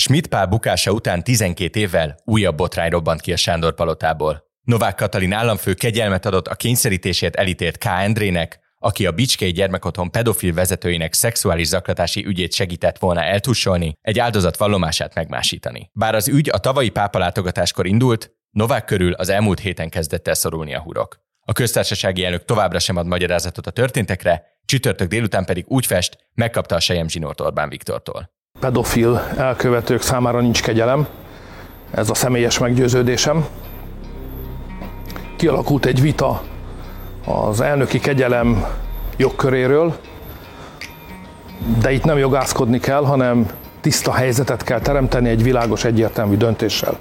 Schmidt Pál bukása után 12 évvel újabb botrány robbant ki a Sándor palotából. Novák Katalin államfő kegyelmet adott a kényszerítésért elítélt K. Endrének, aki a Bicskei Gyermekotthon pedofil vezetőinek szexuális zaklatási ügyét segített volna eltussolni, egy áldozat vallomását megmásítani. Bár az ügy a tavalyi pápalátogatáskor indult, Novák körül az elmúlt héten kezdett el szorulni a hurok. A köztársasági elnök továbbra sem ad magyarázatot a történtekre, csütörtök délután pedig úgy fest, megkapta a sejem zsinort Orbán Viktortól. Pedofil elkövetők számára nincs kegyelem, ez a személyes meggyőződésem. Kialakult egy vita az elnöki kegyelem jogköréről, de itt nem jogászkodni kell, hanem tiszta helyzetet kell teremteni egy világos, egyértelmű döntéssel.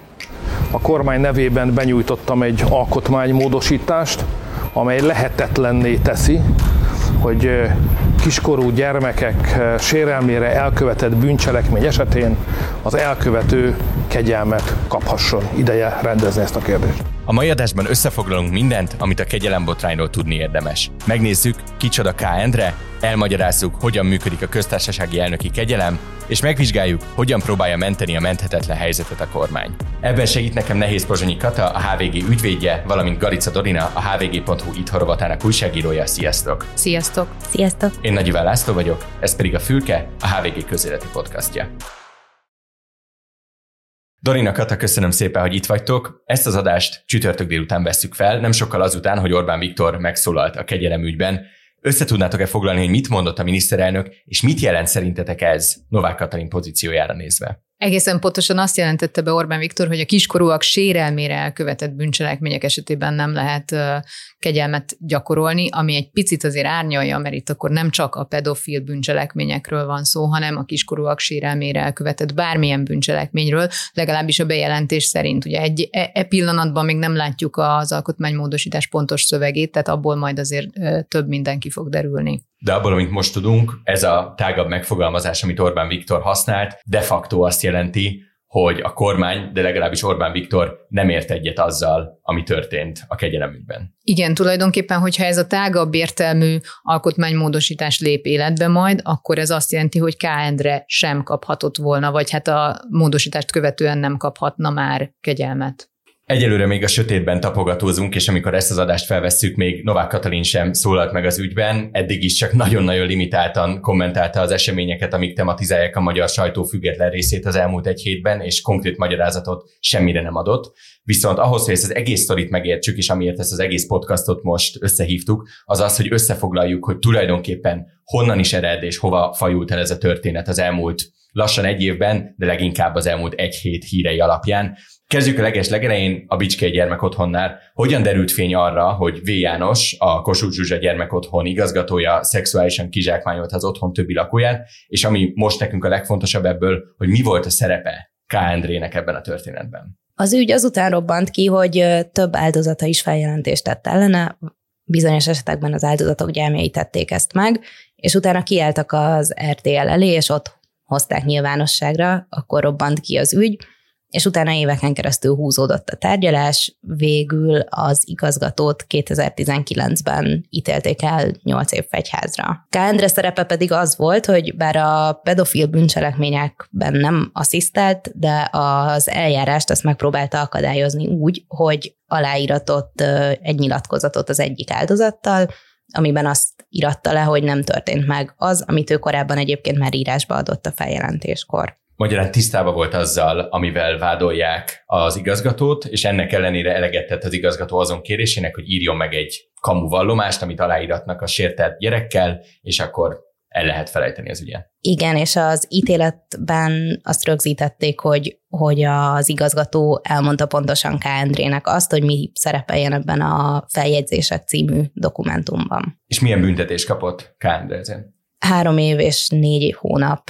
A kormány nevében benyújtottam egy alkotmánymódosítást, amely lehetetlenné teszi, hogy kiskorú gyermekek sérelmére elkövetett bűncselekmény esetén az elkövető kegyelmet kaphasson. Ideje rendezni ezt a kérdést. A mai adásban összefoglalunk mindent, amit a kegyelembotrányról tudni érdemes. Megnézzük, kicsoda K. Endre, elmagyarázzuk, hogyan működik a köztársasági elnöki kegyelem, és megvizsgáljuk, hogyan próbálja menteni a menthetetlen helyzetet a kormány. Ebben segít nekem Nehéz Pozsonyi Kata, a HVG ügyvédje, valamint Garica Dorina, a hvg.hu itthorovatának újságírója. Sziasztok! Sziasztok! Sziasztok! Én Nagy Iván László vagyok, ez pedig a Fülke, a HVG közéleti podcastja. Dorina Kata, köszönöm szépen, hogy itt vagytok. Ezt az adást csütörtök délután vesszük fel, nem sokkal azután, hogy Orbán Viktor megszólalt a kegyelem ügyben. Összetudnátok-e foglalni, hogy mit mondott a miniszterelnök, és mit jelent szerintetek ez Novák Katalin pozíciójára nézve? Egészen pontosan azt jelentette be Orbán Viktor, hogy a kiskorúak sérelmére elkövetett bűncselekmények esetében nem lehet kegyelmet gyakorolni, ami egy picit azért árnyalja, mert itt akkor nem csak a pedofil bűncselekményekről van szó, hanem a kiskorúak sérelmére elkövetett bármilyen bűncselekményről, legalábbis a bejelentés szerint. Ugye egy e, e pillanatban még nem látjuk az alkotmánymódosítás pontos szövegét, tehát abból majd azért több mindenki fog derülni. De abból, amit most tudunk, ez a tágabb megfogalmazás, amit Orbán Viktor használt, de facto azt jelenti, hogy a kormány, de legalábbis Orbán Viktor nem ért egyet azzal, ami történt a kegyelemügyben. Igen, tulajdonképpen, hogyha ez a tágabb értelmű alkotmánymódosítás lép életbe majd, akkor ez azt jelenti, hogy K. Sem kaphatott volna, vagy hát a módosítást követően nem kaphatna már kegyelmet. Egyelőre még a sötétben tapogatózunk, és amikor ezt az adást felvesszük, még Novák Katalin sem szólalt meg az ügyben, eddig is csak nagyon-nagyon limitáltan kommentálta az eseményeket, amik tematizálják a magyar sajtó független részét az elmúlt egy hétben, és konkrét magyarázatot semmire nem adott. Viszont ahhoz, hogy ezt az egész sztorit megértsük, és amiért ezt az egész podcastot most összehívtuk, az az, hogy összefoglaljuk, hogy tulajdonképpen honnan is ered és hova fajult el ez a történet az elmúlt lassan egy évben, de leginkább az elmúlt egy hét hírei alapján. Kezdjük a leges legelején a Bicskei gyermekotthonnál. Hogyan derült fény arra, hogy V. János, a Kossuth Zsuzsa gyermekotthon igazgatója szexuálisan kizsákmányolt az otthon többi lakóján, és ami most nekünk a legfontosabb ebből, hogy mi volt a szerepe K. Endrének ebben a történetben. Az ügy azután robbant ki, hogy több áldozata is feljelentést tett ellene, bizonyos esetekben az áldozatok gyermei tették ezt meg, és utána kiálltak az RTL elé, és ott hozták nyilvánosságra, akkor robbant ki az ügy, és utána éveken keresztül húzódott a tárgyalás, végül az igazgatót 2019-ben ítélték el 8 év fegyházra. Endre szerepe pedig az volt, hogy bár a pedofil bűncselekményekben nem asszisztált, de az eljárást azt megpróbálta akadályozni úgy, hogy aláíratott egy nyilatkozatot az egyik áldozattal, amiben azt iratta le, hogy nem történt meg az, amit ő korábban egyébként már írásba adott a feljelentéskor. Magyarán tisztában volt azzal, amivel vádolják az igazgatót, és ennek ellenére eleget tett az igazgató azon kérésének, hogy írjon meg egy kamu vallomást, amit aláíratnak a sértett gyerekkel, és akkor el lehet felejteni az ügyet. Igen, és az ítéletben azt rögzítették, hogy, hogy az igazgató elmondta pontosan K. Endrének azt, hogy mi szerepeljen ebben a feljegyzések című dokumentumban. És milyen büntetés kapott K. Endre Három év és négy hónap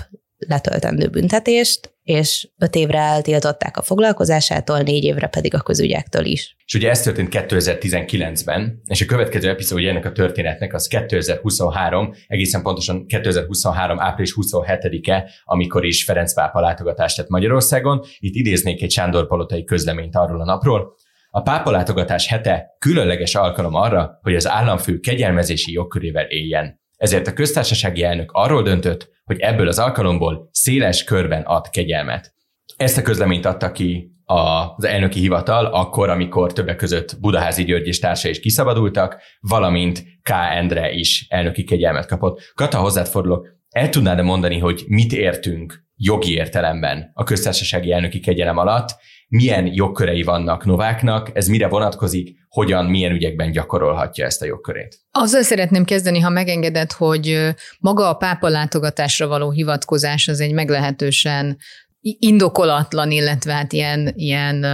letöltendő büntetést, és öt évre eltiltották a foglalkozásától, négy évre pedig a közügyektől is. És ugye ez történt 2019-ben, és a következő epizódja ennek a történetnek az 2023, egészen pontosan 2023. április 27-e, amikor is Ferenc pápa látogatást tett Magyarországon. Itt idéznék egy Sándor Palotai közleményt arról a napról. A pápa látogatás hete különleges alkalom arra, hogy az államfő kegyelmezési jogkörével éljen. Ezért a köztársasági elnök arról döntött, hogy ebből az alkalomból széles körben ad kegyelmet. Ezt a közleményt adta ki az elnöki hivatal, akkor, amikor többek között Budaházi György és társai is kiszabadultak, valamint K. Endre is elnöki kegyelmet kapott. Kata, hozzád fordulok, el tudnád mondani, hogy mit értünk jogi értelemben a köztársasági elnöki kegyelem alatt, milyen jogkörei vannak Nováknak, ez mire vonatkozik, hogyan, milyen ügyekben gyakorolhatja ezt a jogkörét? Azzal szeretném kezdeni, ha megengedett, hogy maga a pápa látogatásra való hivatkozás az egy meglehetősen indokolatlan, illetve hát ilyen, ilyen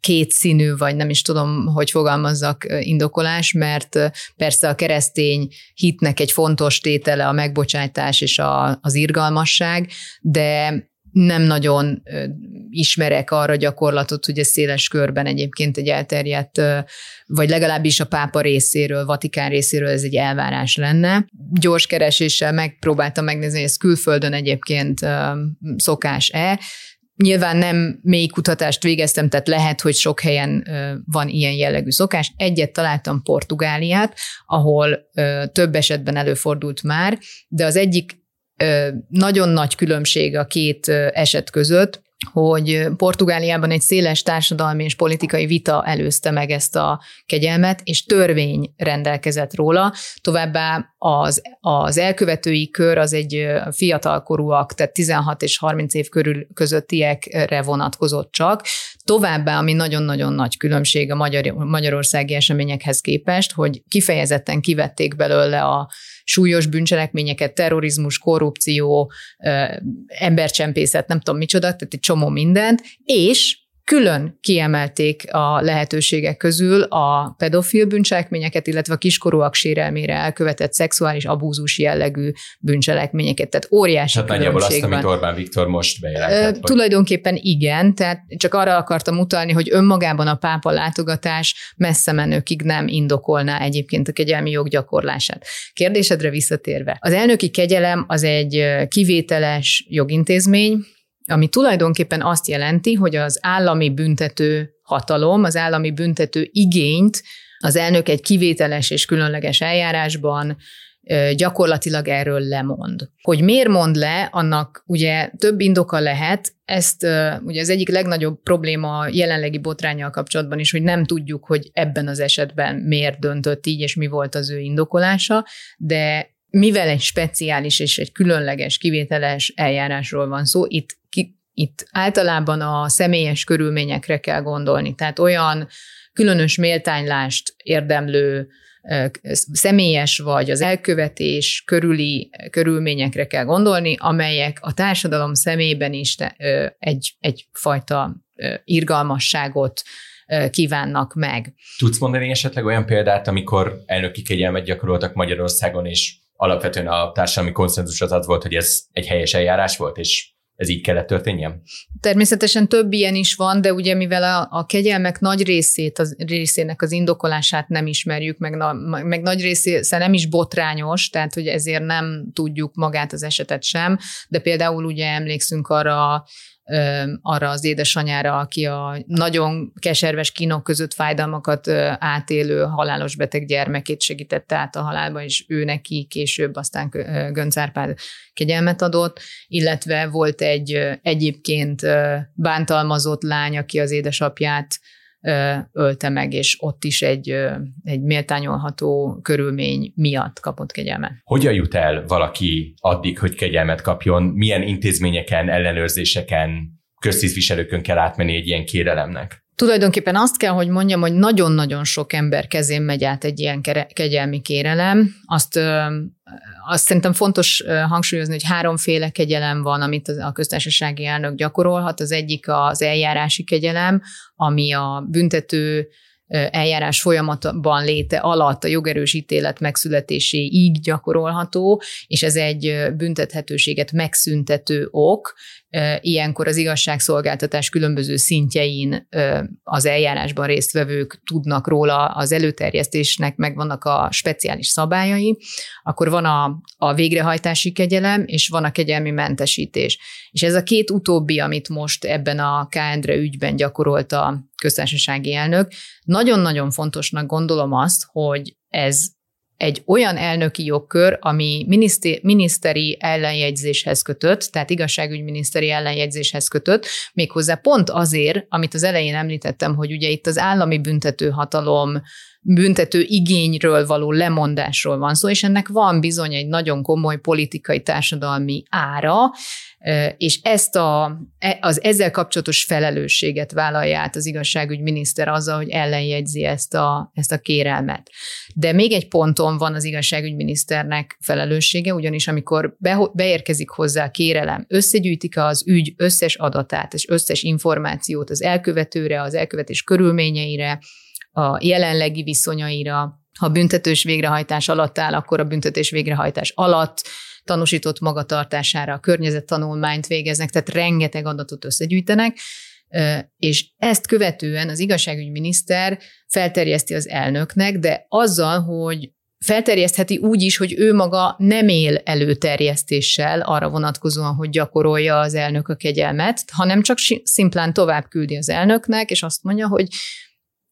kétszínű, vagy nem is tudom, hogy fogalmazzak indokolás, mert persze a keresztény hitnek egy fontos tétele a megbocsátás és a, az irgalmasság, de nem nagyon ismerek arra gyakorlatot, hogy ez széles körben egyébként egy elterjedt, vagy legalábbis a pápa részéről, Vatikán részéről ez egy elvárás lenne. Gyors kereséssel megpróbáltam megnézni, hogy ez külföldön egyébként szokás-e. Nyilván nem mély kutatást végeztem, tehát lehet, hogy sok helyen van ilyen jellegű szokás. Egyet találtam Portugáliát, ahol több esetben előfordult már, de az egyik nagyon nagy különbség a két eset között, hogy Portugáliában egy széles társadalmi és politikai vita előzte meg ezt a kegyelmet, és törvény rendelkezett róla. Továbbá az, az elkövetői kör az egy fiatalkorúak, tehát 16 és 30 év körül közöttiekre vonatkozott csak. Továbbá, ami nagyon-nagyon nagy különbség a magyar, magyarországi eseményekhez képest, hogy kifejezetten kivették belőle a súlyos bűncselekményeket, terrorizmus, korrupció, embercsempészet, nem tudom micsoda, tehát egy csomó mindent, és külön kiemelték a lehetőségek közül a pedofil bűncselekményeket, illetve a kiskorúak sérelmére elkövetett szexuális abúzus jellegű bűncselekményeket. Tehát óriási Tehát nagyjából azt, amit Orbán Viktor most bejelentett. Hogy... Tulajdonképpen igen, tehát csak arra akartam utalni, hogy önmagában a pápa látogatás messze menőkig nem indokolná egyébként a kegyelmi jog gyakorlását. Kérdésedre visszatérve. Az elnöki kegyelem az egy kivételes jogintézmény, ami tulajdonképpen azt jelenti, hogy az állami büntető hatalom, az állami büntető igényt az elnök egy kivételes és különleges eljárásban gyakorlatilag erről lemond. Hogy miért mond le, annak ugye több indoka lehet, ezt ugye az egyik legnagyobb probléma a jelenlegi botrányjal kapcsolatban is, hogy nem tudjuk, hogy ebben az esetben miért döntött így, és mi volt az ő indokolása, de mivel egy speciális és egy különleges, kivételes eljárásról van szó, itt, ki, itt általában a személyes körülményekre kell gondolni. Tehát olyan különös méltánylást érdemlő személyes vagy az elkövetés körüli körülményekre kell gondolni, amelyek a társadalom szemében is egy, egyfajta irgalmasságot kívánnak meg. Tudsz mondani esetleg olyan példát, amikor elnöki kegyelmet gyakoroltak Magyarországon, és alapvetően a társadalmi konszenzus az az volt, hogy ez egy helyes eljárás volt, és ez így kellett történjen? Természetesen több ilyen is van, de ugye mivel a, a kegyelmek nagy részét, az, részének az indokolását nem ismerjük, meg, na, meg nagy része nem is botrányos, tehát hogy ezért nem tudjuk magát az esetet sem, de például ugye emlékszünk arra arra az édesanyára, aki a nagyon keserves kínok között fájdalmakat átélő halálos beteg gyermekét segítette át a halálba, és ő neki később aztán Gönc Árpád kegyelmet adott, illetve volt egy egyébként bántalmazott lány, aki az édesapját ölte meg, és ott is egy, egy méltányolható körülmény miatt kapott kegyelmet. Hogyan jut el valaki addig, hogy kegyelmet kapjon? Milyen intézményeken, ellenőrzéseken, köztisztviselőkön kell átmenni egy ilyen kérelemnek? Tulajdonképpen azt kell, hogy mondjam, hogy nagyon-nagyon sok ember kezén megy át egy ilyen kegyelmi kérelem. Azt, azt szerintem fontos hangsúlyozni, hogy háromféle kegyelem van, amit a köztársasági elnök gyakorolhat. Az egyik az eljárási kegyelem, ami a büntető eljárás folyamatban léte alatt a jogerős ítélet megszületéséig gyakorolható, és ez egy büntethetőséget megszüntető ok, Ilyenkor az igazságszolgáltatás különböző szintjein az eljárásban résztvevők tudnak róla, az előterjesztésnek megvannak a speciális szabályai, akkor van a, a végrehajtási kegyelem, és van a kegyelmi mentesítés. És ez a két utóbbi, amit most ebben a K. ügyben gyakorolt a köztársasági elnök, nagyon-nagyon fontosnak gondolom azt, hogy ez egy olyan elnöki jogkör, ami miniszteri ellenjegyzéshez kötött, tehát igazságügyminiszteri ellenjegyzéshez kötött, méghozzá pont azért, amit az elején említettem, hogy ugye itt az állami büntető hatalom büntető igényről való lemondásról van szó, és ennek van bizony egy nagyon komoly politikai társadalmi ára, és ezt a, e, az ezzel kapcsolatos felelősséget vállalja át az igazságügyminiszter azzal, hogy ellenjegyzi ezt a, ezt a kérelmet. De még egy ponton van az igazságügyminiszternek felelőssége, ugyanis amikor be, beérkezik hozzá a kérelem, összegyűjtik az ügy összes adatát és összes információt az elkövetőre, az elkövetés körülményeire, a jelenlegi viszonyaira, ha büntetős végrehajtás alatt áll, akkor a büntetés végrehajtás alatt tanúsított magatartására a környezettanulmányt végeznek, tehát rengeteg adatot összegyűjtenek, és ezt követően az igazságügyminiszter felterjeszti az elnöknek, de azzal, hogy felterjesztheti úgy is, hogy ő maga nem él előterjesztéssel arra vonatkozóan, hogy gyakorolja az elnök a kegyelmet, hanem csak szimplán tovább küldi az elnöknek, és azt mondja, hogy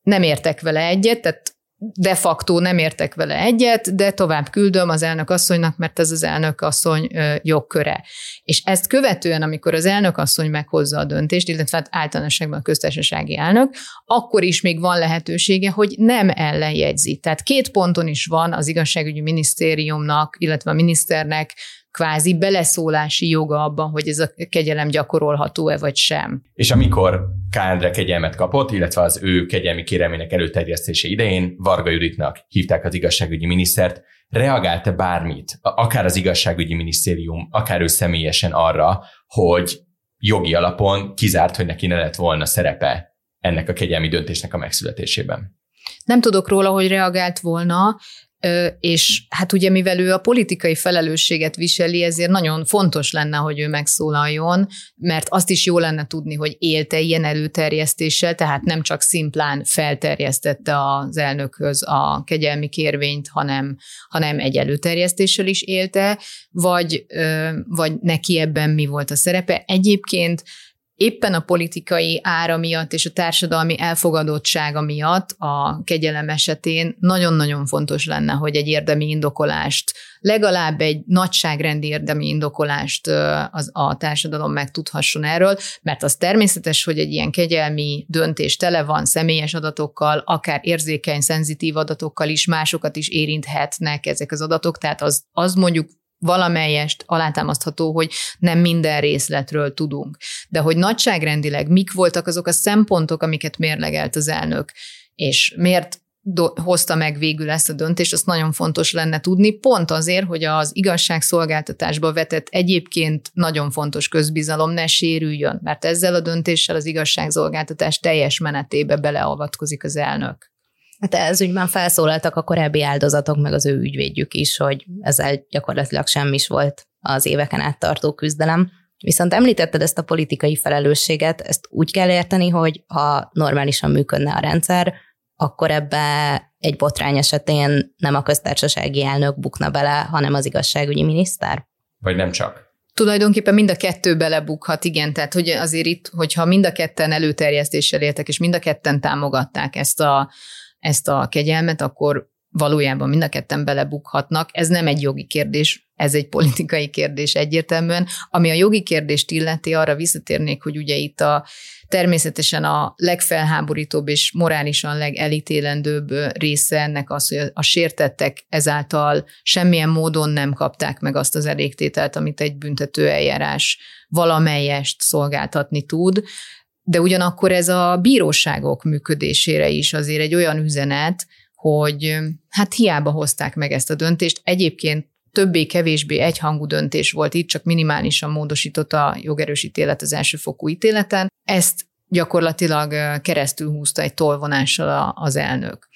nem értek vele egyet, tehát de facto nem értek vele egyet, de tovább küldöm az elnök asszonynak, mert ez az elnök asszony jogköre. És ezt követően, amikor az elnök asszony meghozza a döntést, illetve hát általánosságban a köztársasági elnök, akkor is még van lehetősége, hogy nem ellenjegyzi. Tehát két ponton is van az igazságügyi minisztériumnak, illetve a miniszternek kvázi beleszólási joga abban, hogy ez a kegyelem gyakorolható-e vagy sem. És amikor Kándre kegyelmet kapott, illetve az ő kegyelmi kérelmének előterjesztése idején Varga Juditnak hívták az igazságügyi minisztert, reagálta bármit, akár az igazságügyi minisztérium, akár ő személyesen arra, hogy jogi alapon kizárt, hogy neki ne lett volna szerepe ennek a kegyelmi döntésnek a megszületésében. Nem tudok róla, hogy reagált volna, és hát ugye mivel ő a politikai felelősséget viseli, ezért nagyon fontos lenne, hogy ő megszólaljon, mert azt is jó lenne tudni, hogy élte ilyen előterjesztéssel, tehát nem csak szimplán felterjesztette az elnökhöz a kegyelmi kérvényt, hanem, hanem egy előterjesztéssel is élte, vagy, vagy neki ebben mi volt a szerepe. Egyébként éppen a politikai ára miatt és a társadalmi elfogadottsága miatt a kegyelem esetén nagyon-nagyon fontos lenne, hogy egy érdemi indokolást, legalább egy nagyságrendi érdemi indokolást az a társadalom megtudhasson erről, mert az természetes, hogy egy ilyen kegyelmi döntés tele van személyes adatokkal, akár érzékeny, szenzitív adatokkal is, másokat is érinthetnek ezek az adatok, tehát az, az mondjuk valamelyest alátámasztható, hogy nem minden részletről tudunk. De hogy nagyságrendileg mik voltak azok a szempontok, amiket mérlegelt az elnök, és miért do- hozta meg végül ezt a döntést, azt nagyon fontos lenne tudni, pont azért, hogy az igazságszolgáltatásba vetett egyébként nagyon fontos közbizalom ne sérüljön, mert ezzel a döntéssel az igazságszolgáltatás teljes menetébe beleavatkozik az elnök. Hát ez ügyben felszólaltak a korábbi áldozatok, meg az ő ügyvédjük is, hogy ezzel gyakorlatilag semmi is volt az éveken át tartó küzdelem. Viszont említetted ezt a politikai felelősséget, ezt úgy kell érteni, hogy ha normálisan működne a rendszer, akkor ebbe egy botrány esetén nem a köztársasági elnök bukna bele, hanem az igazságügyi miniszter? Vagy nem csak? Tulajdonképpen mind a kettő belebukhat, igen, tehát hogy azért itt, hogyha mind a ketten előterjesztéssel éltek, és mind a ketten támogatták ezt a ezt a kegyelmet, akkor valójában mind a ketten belebukhatnak. Ez nem egy jogi kérdés, ez egy politikai kérdés egyértelműen. Ami a jogi kérdést illeti, arra visszatérnék, hogy ugye itt a természetesen a legfelháborítóbb és morálisan legelítélendőbb része ennek az, hogy a sértettek ezáltal semmilyen módon nem kapták meg azt az elégtételt, amit egy büntető eljárás valamelyest szolgáltatni tud de ugyanakkor ez a bíróságok működésére is azért egy olyan üzenet, hogy hát hiába hozták meg ezt a döntést. Egyébként többé-kevésbé egyhangú döntés volt itt, csak minimálisan módosított a jogerős ítélet az elsőfokú ítéleten. Ezt gyakorlatilag keresztül húzta egy tolvonással az elnök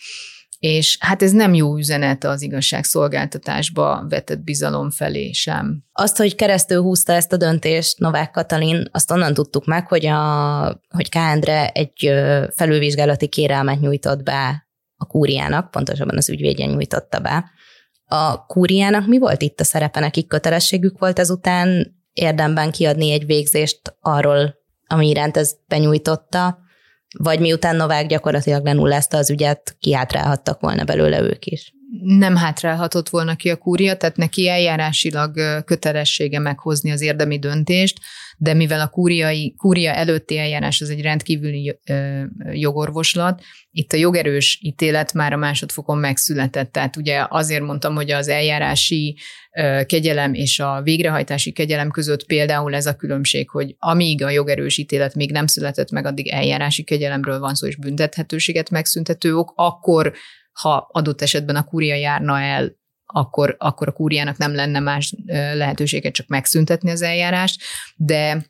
és hát ez nem jó üzenet az igazságszolgáltatásba vetett bizalom felé sem. Azt, hogy keresztül húzta ezt a döntést Novák Katalin, azt onnan tudtuk meg, hogy, a, hogy Kándre egy felülvizsgálati kérelmet nyújtott be a kúriának, pontosabban az ügyvédje nyújtotta be. A kúriának mi volt itt a szerepe? Nekik kötelességük volt ezután érdemben kiadni egy végzést arról, ami iránt ez benyújtotta, vagy miután Novák gyakorlatilag lenullázta az ügyet, kiátrálhattak volna belőle ők is. Nem hátrálhatott volna ki a kúria, tehát neki eljárásilag kötelessége meghozni az érdemi döntést, de mivel a kúriai, kúria előtti eljárás az egy rendkívüli jogorvoslat, itt a jogerős ítélet már a másodfokon megszületett. Tehát ugye azért mondtam, hogy az eljárási kegyelem és a végrehajtási kegyelem között például ez a különbség, hogy amíg a jogerős ítélet még nem született meg, addig eljárási kegyelemről van szó, és büntethetőséget megszüntető ok, akkor ha adott esetben a kúria járna el, akkor, akkor a kúriának nem lenne más lehetősége csak megszüntetni az eljárást, de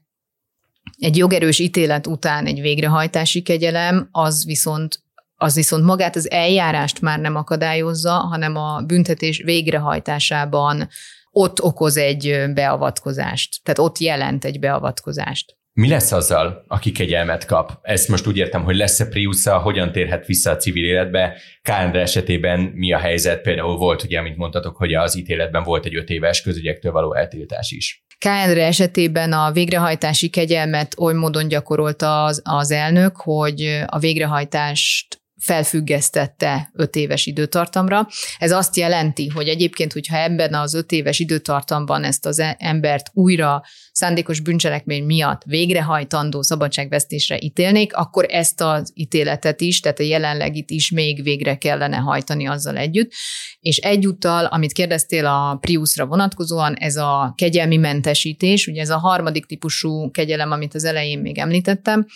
egy jogerős ítélet után egy végrehajtási kegyelem, az viszont az viszont magát az eljárást már nem akadályozza, hanem a büntetés végrehajtásában ott okoz egy beavatkozást, tehát ott jelent egy beavatkozást. Mi lesz azzal, aki kegyelmet kap? Ezt most úgy értem, hogy lesz-e Priusza, hogyan térhet vissza a civil életbe? Kándra esetében mi a helyzet? Például volt, ugye, mint mondtatok, hogy az ítéletben volt egy öt éves közügyektől való eltiltás is. Kándra esetében a végrehajtási kegyelmet oly módon gyakorolta az, az elnök, hogy a végrehajtást felfüggesztette öt éves időtartamra. Ez azt jelenti, hogy egyébként, hogyha ebben az öt éves időtartamban ezt az embert újra szándékos bűncselekmény miatt végrehajtandó szabadságvesztésre ítélnék, akkor ezt az ítéletet is, tehát a jelenlegit is még végre kellene hajtani azzal együtt. És egyúttal, amit kérdeztél a Priusra vonatkozóan, ez a kegyelmi mentesítés, ugye ez a harmadik típusú kegyelem, amit az elején még említettem,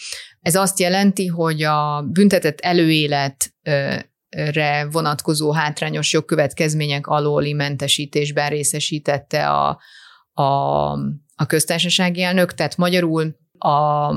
ez azt jelenti, hogy a büntetett előéletre vonatkozó hátrányos jogkövetkezmények alóli mentesítésben részesítette a, a, a köztársasági elnök, tehát magyarul a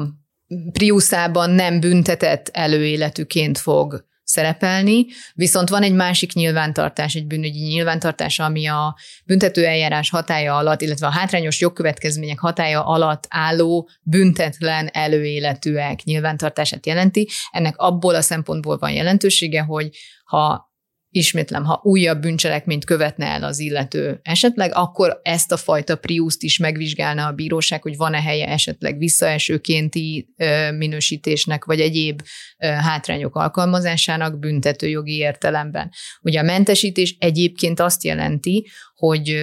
Priuszában nem büntetett előéletűként fog szerepelni, viszont van egy másik nyilvántartás, egy bűnügyi nyilvántartás, ami a büntetőeljárás hatája alatt, illetve a hátrányos jogkövetkezmények hatája alatt álló büntetlen előéletűek nyilvántartását jelenti. Ennek abból a szempontból van jelentősége, hogy ha ismétlem, ha újabb bűncselekményt követne el az illető esetleg, akkor ezt a fajta priuszt is megvizsgálna a bíróság, hogy van-e helye esetleg visszaesőkénti minősítésnek, vagy egyéb hátrányok alkalmazásának büntetőjogi értelemben. Ugye a mentesítés egyébként azt jelenti, hogy,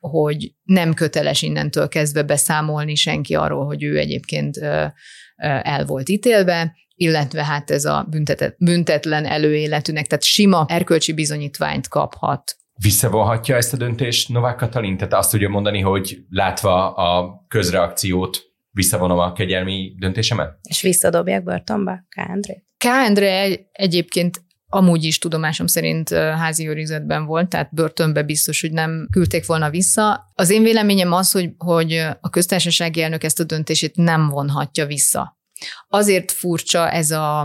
hogy nem köteles innentől kezdve beszámolni senki arról, hogy ő egyébként el volt ítélve, illetve hát ez a büntetet, büntetlen előéletűnek, tehát sima erkölcsi bizonyítványt kaphat. Visszavonhatja ezt a döntést Novák Katalin? Tehát azt tudja mondani, hogy látva a közreakciót visszavonom a kegyelmi döntésemet? És visszadobják börtönbe K. André? K. André egyébként amúgy is tudomásom szerint házi őrizetben volt, tehát börtönbe biztos, hogy nem küldték volna vissza. Az én véleményem az, hogy, hogy a köztársasági elnök ezt a döntését nem vonhatja vissza. Azért furcsa ez a,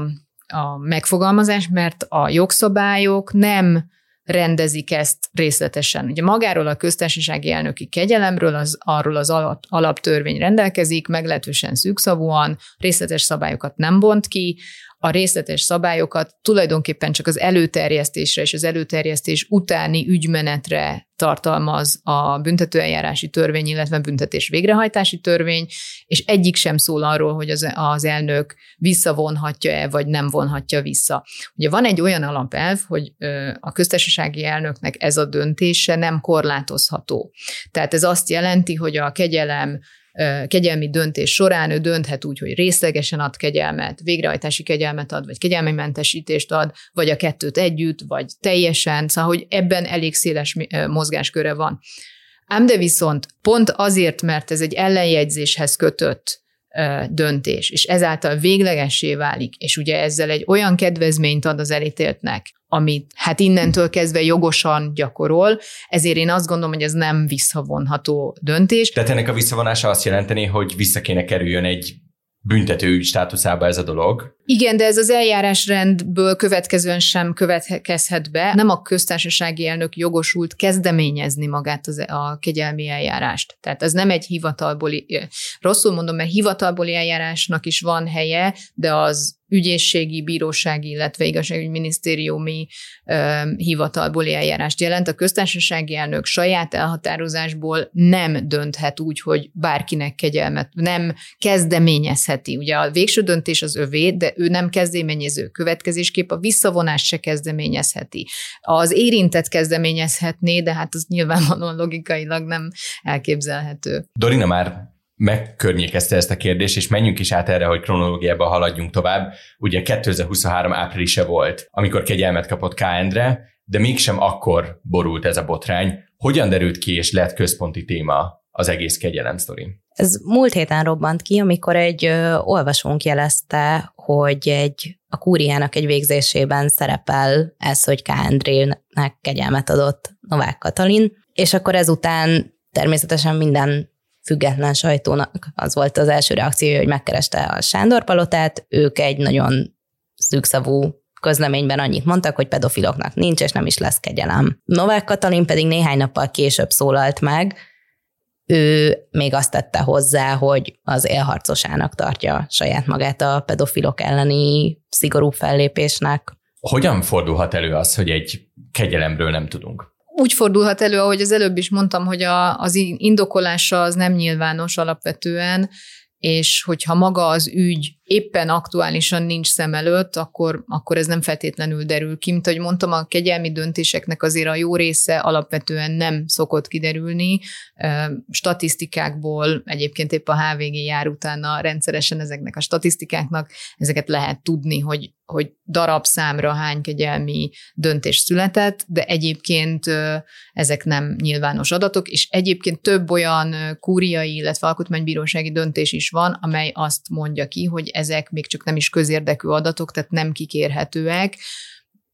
a megfogalmazás, mert a jogszabályok nem rendezik ezt részletesen. Ugye magáról a köztársasági elnöki kegyelemről, az, arról az alaptörvény rendelkezik, meglehetősen szűkszavúan, részletes szabályokat nem bont ki, a részletes szabályokat tulajdonképpen csak az előterjesztésre és az előterjesztés utáni ügymenetre tartalmaz a büntetőeljárási törvény, illetve büntetés végrehajtási törvény, és egyik sem szól arról, hogy az, az elnök visszavonhatja-e, vagy nem vonhatja vissza. Ugye van egy olyan alapelv, hogy a köztársasági elnöknek ez a döntése nem korlátozható. Tehát ez azt jelenti, hogy a kegyelem kegyelmi döntés során ő dönthet úgy, hogy részlegesen ad kegyelmet, végrehajtási kegyelmet ad, vagy kegyelmi mentesítést ad, vagy a kettőt együtt, vagy teljesen, szóval hogy ebben elég széles mozgásköre van. Ám de viszont pont azért, mert ez egy ellenjegyzéshez kötött döntés, és ezáltal véglegessé válik, és ugye ezzel egy olyan kedvezményt ad az elítéltnek, amit hát innentől kezdve jogosan gyakorol, ezért én azt gondolom, hogy ez nem visszavonható döntés. Tehát ennek a visszavonása azt jelenteni, hogy vissza kéne kerüljön egy büntető státuszába ez a dolog. Igen, de ez az eljárásrendből következően sem következhet be. Nem a köztársasági elnök jogosult kezdeményezni magát az, a kegyelmi eljárást. Tehát ez nem egy hivatalboli, rosszul mondom, mert hivatalboli eljárásnak is van helye, de az ügyészségi, bírósági, illetve igazságügyminisztériumi ö, hivatalbeli eljárást jelent. A köztársasági elnök saját elhatározásból nem dönthet úgy, hogy bárkinek kegyelmet, nem kezdeményezheti. Ugye a végső döntés az övé, de ő nem kezdeményező. Következésképp a visszavonást se kezdeményezheti. Az érintett kezdeményezhetné, de hát az nyilvánvalóan logikailag nem elképzelhető. Dorina már megkörnyékezte ezt a kérdést, és menjünk is át erre, hogy kronológiában haladjunk tovább. Ugye 2023 áprilisa volt, amikor kegyelmet kapott K. Endre, de mégsem akkor borult ez a botrány. Hogyan derült ki, és lett központi téma az egész kegyelem sztori? Ez múlt héten robbant ki, amikor egy ö, olvasónk jelezte, hogy egy a kúriának egy végzésében szerepel ez, hogy K. Andrének kegyelmet adott Novák Katalin, és akkor ezután természetesen minden független sajtónak az volt az első reakció, hogy megkereste a Sándor Palotát, ők egy nagyon szűkszavú közleményben annyit mondtak, hogy pedofiloknak nincs, és nem is lesz kegyelem. Novák Katalin pedig néhány nappal később szólalt meg, ő még azt tette hozzá, hogy az élharcosának tartja saját magát a pedofilok elleni szigorú fellépésnek. Hogyan fordulhat elő az, hogy egy kegyelemről nem tudunk? úgy fordulhat elő, ahogy az előbb is mondtam, hogy a, az indokolása az nem nyilvános alapvetően, és hogyha maga az ügy éppen aktuálisan nincs szem előtt, akkor, akkor ez nem feltétlenül derül ki. Mint ahogy mondtam, a kegyelmi döntéseknek azért a jó része alapvetően nem szokott kiderülni. Statisztikákból egyébként épp a HVG jár utána rendszeresen ezeknek a statisztikáknak, ezeket lehet tudni, hogy, hogy darabszámra hány kegyelmi döntés született, de egyébként ezek nem nyilvános adatok, és egyébként több olyan kúriai, illetve alkotmánybírósági döntés is van, amely azt mondja ki, hogy ezek még csak nem is közérdekű adatok, tehát nem kikérhetőek.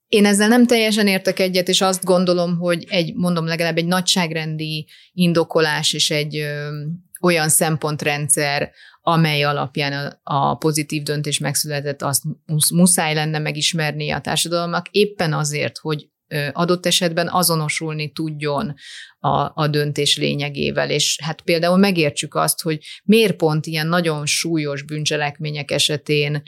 Én ezzel nem teljesen értek egyet, és azt gondolom, hogy egy, mondom legalább egy nagyságrendi indokolás és egy ö, olyan szempontrendszer, amely alapján a, a pozitív döntés megszületett, azt muszáj lenne megismerni a társadalomnak, éppen azért, hogy adott esetben azonosulni tudjon a, a döntés lényegével, és hát például megértsük azt, hogy miért pont ilyen nagyon súlyos bűncselekmények esetén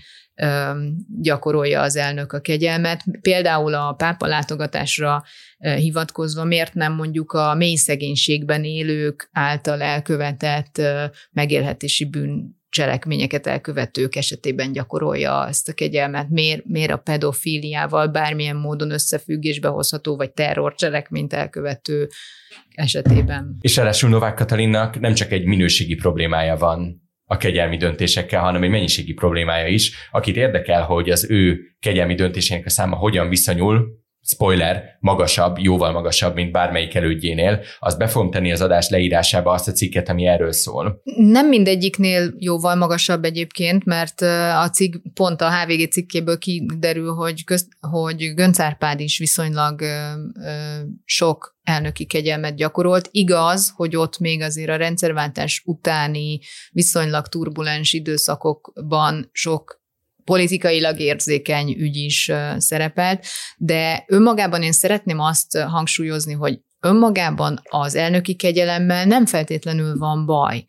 gyakorolja az elnök a kegyelmet. Például a pápa látogatásra hivatkozva miért nem mondjuk a mély szegénységben élők által elkövetett megélhetési bűn cselekményeket elkövetők esetében gyakorolja ezt a kegyelmet, miért, miért a pedofíliával bármilyen módon összefüggésbe hozható, vagy terrorcselekményt elkövető esetében. És ráadásul Novák Katalinnak nem csak egy minőségi problémája van a kegyelmi döntésekkel, hanem egy mennyiségi problémája is. Akit érdekel, hogy az ő kegyelmi döntésének a száma hogyan viszonyul spoiler, magasabb, jóval magasabb, mint bármelyik elődjénél, azt be fogom tenni az adás leírásába azt a cikket, ami erről szól. Nem mindegyiknél jóval magasabb egyébként, mert a cikk, pont a HVG cikkéből kiderül, hogy, közt, hogy Gönc Árpád is viszonylag ö, ö, sok elnöki kegyelmet gyakorolt. Igaz, hogy ott még azért a rendszerváltás utáni viszonylag turbulens időszakokban sok politikailag érzékeny ügy is szerepelt, de önmagában én szeretném azt hangsúlyozni, hogy önmagában az elnöki kegyelemmel nem feltétlenül van baj.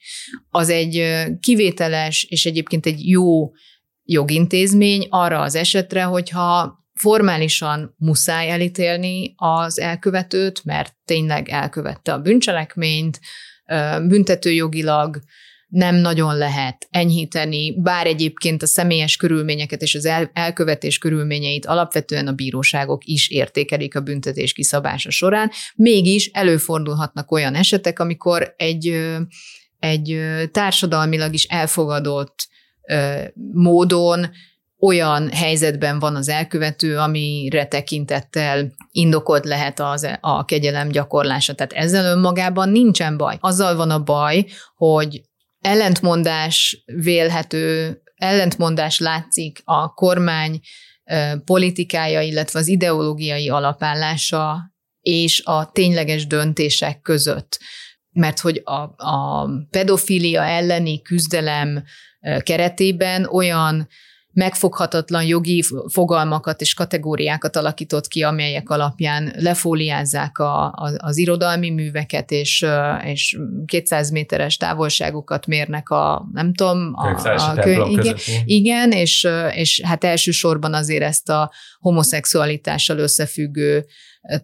Az egy kivételes és egyébként egy jó jogintézmény arra az esetre, hogyha formálisan muszáj elítélni az elkövetőt, mert tényleg elkövette a bűncselekményt, büntetőjogilag nem nagyon lehet enyhíteni, bár egyébként a személyes körülményeket és az el, elkövetés körülményeit alapvetően a bíróságok is értékelik a büntetés kiszabása során, mégis előfordulhatnak olyan esetek, amikor egy, egy társadalmilag is elfogadott módon olyan helyzetben van az elkövető, amire tekintettel indokolt lehet az, a kegyelem gyakorlása. Tehát ezzel önmagában nincsen baj. Azzal van a baj, hogy ellentmondás vélhető, ellentmondás látszik a kormány politikája, illetve az ideológiai alapállása és a tényleges döntések között. Mert hogy a, a pedofilia elleni küzdelem keretében olyan megfoghatatlan jogi fogalmakat és kategóriákat alakított ki, amelyek alapján lefóliázzák a, a, az irodalmi műveket, és, és 200 méteres távolságokat mérnek a, nem tudom, a, a, a kö, igen, igen. és, és hát elsősorban azért ezt a homoszexualitással összefüggő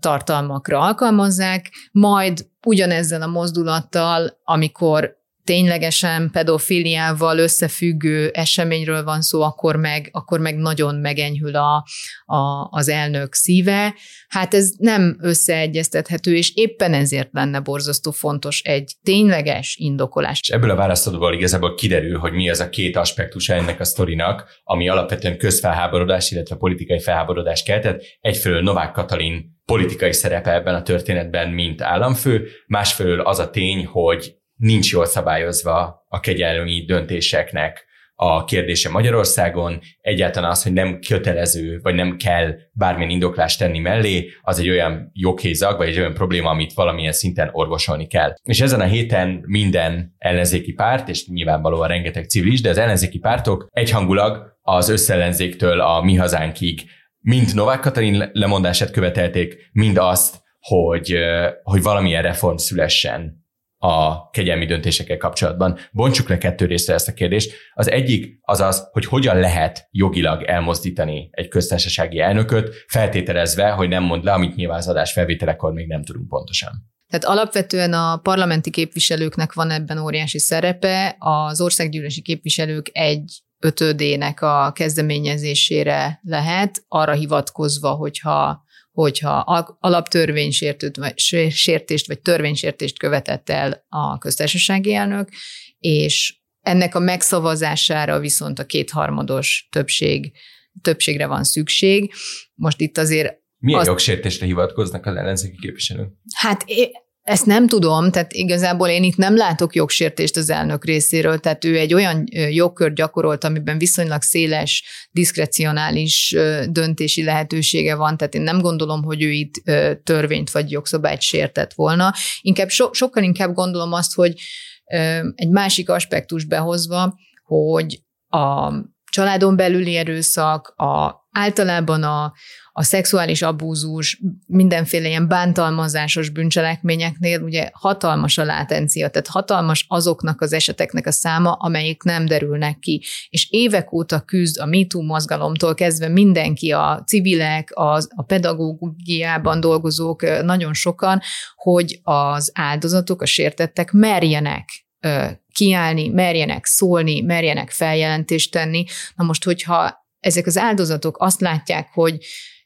tartalmakra alkalmazzák, majd ugyanezzel a mozdulattal, amikor ténylegesen pedofiliával összefüggő eseményről van szó, akkor meg, akkor meg nagyon megenyhül a, a, az elnök szíve. Hát ez nem összeegyeztethető, és éppen ezért lenne borzasztó fontos egy tényleges indokolás. És ebből a választodóval igazából kiderül, hogy mi az a két aspektus ennek a sztorinak, ami alapvetően közfelháborodás, illetve politikai felháborodás keltett. Egyfelől Novák Katalin politikai szerepe ebben a történetben, mint államfő, másfelől az a tény, hogy nincs jól szabályozva a kegyelmi döntéseknek a kérdése Magyarországon, egyáltalán az, hogy nem kötelező, vagy nem kell bármilyen indoklást tenni mellé, az egy olyan joghézag, vagy egy olyan probléma, amit valamilyen szinten orvosolni kell. És ezen a héten minden ellenzéki párt, és nyilvánvalóan rengeteg civil is, de az ellenzéki pártok egyhangulag az összellenzéktől a mi hazánkig. Mind Novák Katalin lemondását követelték, mind azt, hogy, hogy valamilyen reform szülessen a kegyelmi döntésekkel kapcsolatban. Bontsuk le kettő részre ezt a kérdést. Az egyik az az, hogy hogyan lehet jogilag elmozdítani egy köztársasági elnököt, feltételezve, hogy nem mond le, amit nyilván az adás felvételekor még nem tudunk pontosan. Tehát alapvetően a parlamenti képviselőknek van ebben óriási szerepe, az országgyűlési képviselők egy ötödének a kezdeményezésére lehet, arra hivatkozva, hogyha hogyha alaptörvénysértést vagy törvénysértést követett el a köztársasági elnök, és ennek a megszavazására viszont a kétharmados többség, többségre van szükség. Most itt azért milyen azt, jogsértésre hivatkoznak az ellenzéki képviselők? Hát ezt nem tudom, tehát igazából én itt nem látok jogsértést az elnök részéről, tehát ő egy olyan jogkör gyakorolt, amiben viszonylag széles, diszkrecionális döntési lehetősége van, tehát én nem gondolom, hogy ő itt törvényt vagy jogszabályt sértett volna. Inkább so, sokkal inkább gondolom azt, hogy egy másik aspektus behozva, hogy a családon belüli erőszak, a, általában a, a szexuális abúzus, mindenféle ilyen bántalmazásos bűncselekményeknél ugye hatalmas a látencia, tehát hatalmas azoknak az eseteknek a száma, amelyik nem derülnek ki. És évek óta küzd a MeToo mozgalomtól kezdve mindenki, a civilek, az, a pedagógiában dolgozók, nagyon sokan, hogy az áldozatok, a sértettek merjenek kiállni, merjenek szólni, merjenek feljelentést tenni. Na most, hogyha ezek az áldozatok azt látják, hogy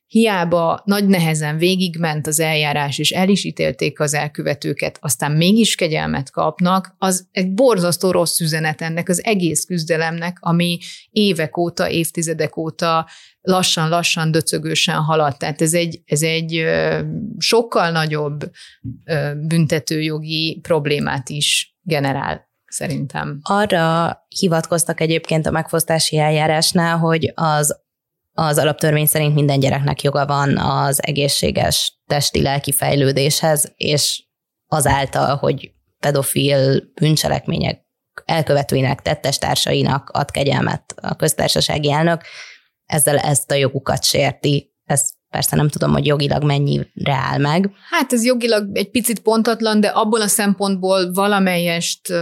hiába nagy nehezen végigment az eljárás, és el is ítélték az elkövetőket, aztán mégis kegyelmet kapnak, az egy borzasztó rossz üzenet ennek az egész küzdelemnek, ami évek óta, évtizedek óta lassan-lassan, döcögősen halad. Tehát ez egy, ez egy sokkal nagyobb büntetőjogi problémát is generál szerintem. Arra hivatkoztak egyébként a megfosztási eljárásnál, hogy az az alaptörvény szerint minden gyereknek joga van az egészséges testi-lelki fejlődéshez, és azáltal, hogy pedofil bűncselekmények elkövetőinek, tettestársainak ad kegyelmet a köztársasági elnök, ezzel ezt a jogukat sérti. Ez Persze nem tudom, hogy jogilag mennyire áll meg. Hát ez jogilag egy picit pontatlan, de abból a szempontból valamelyest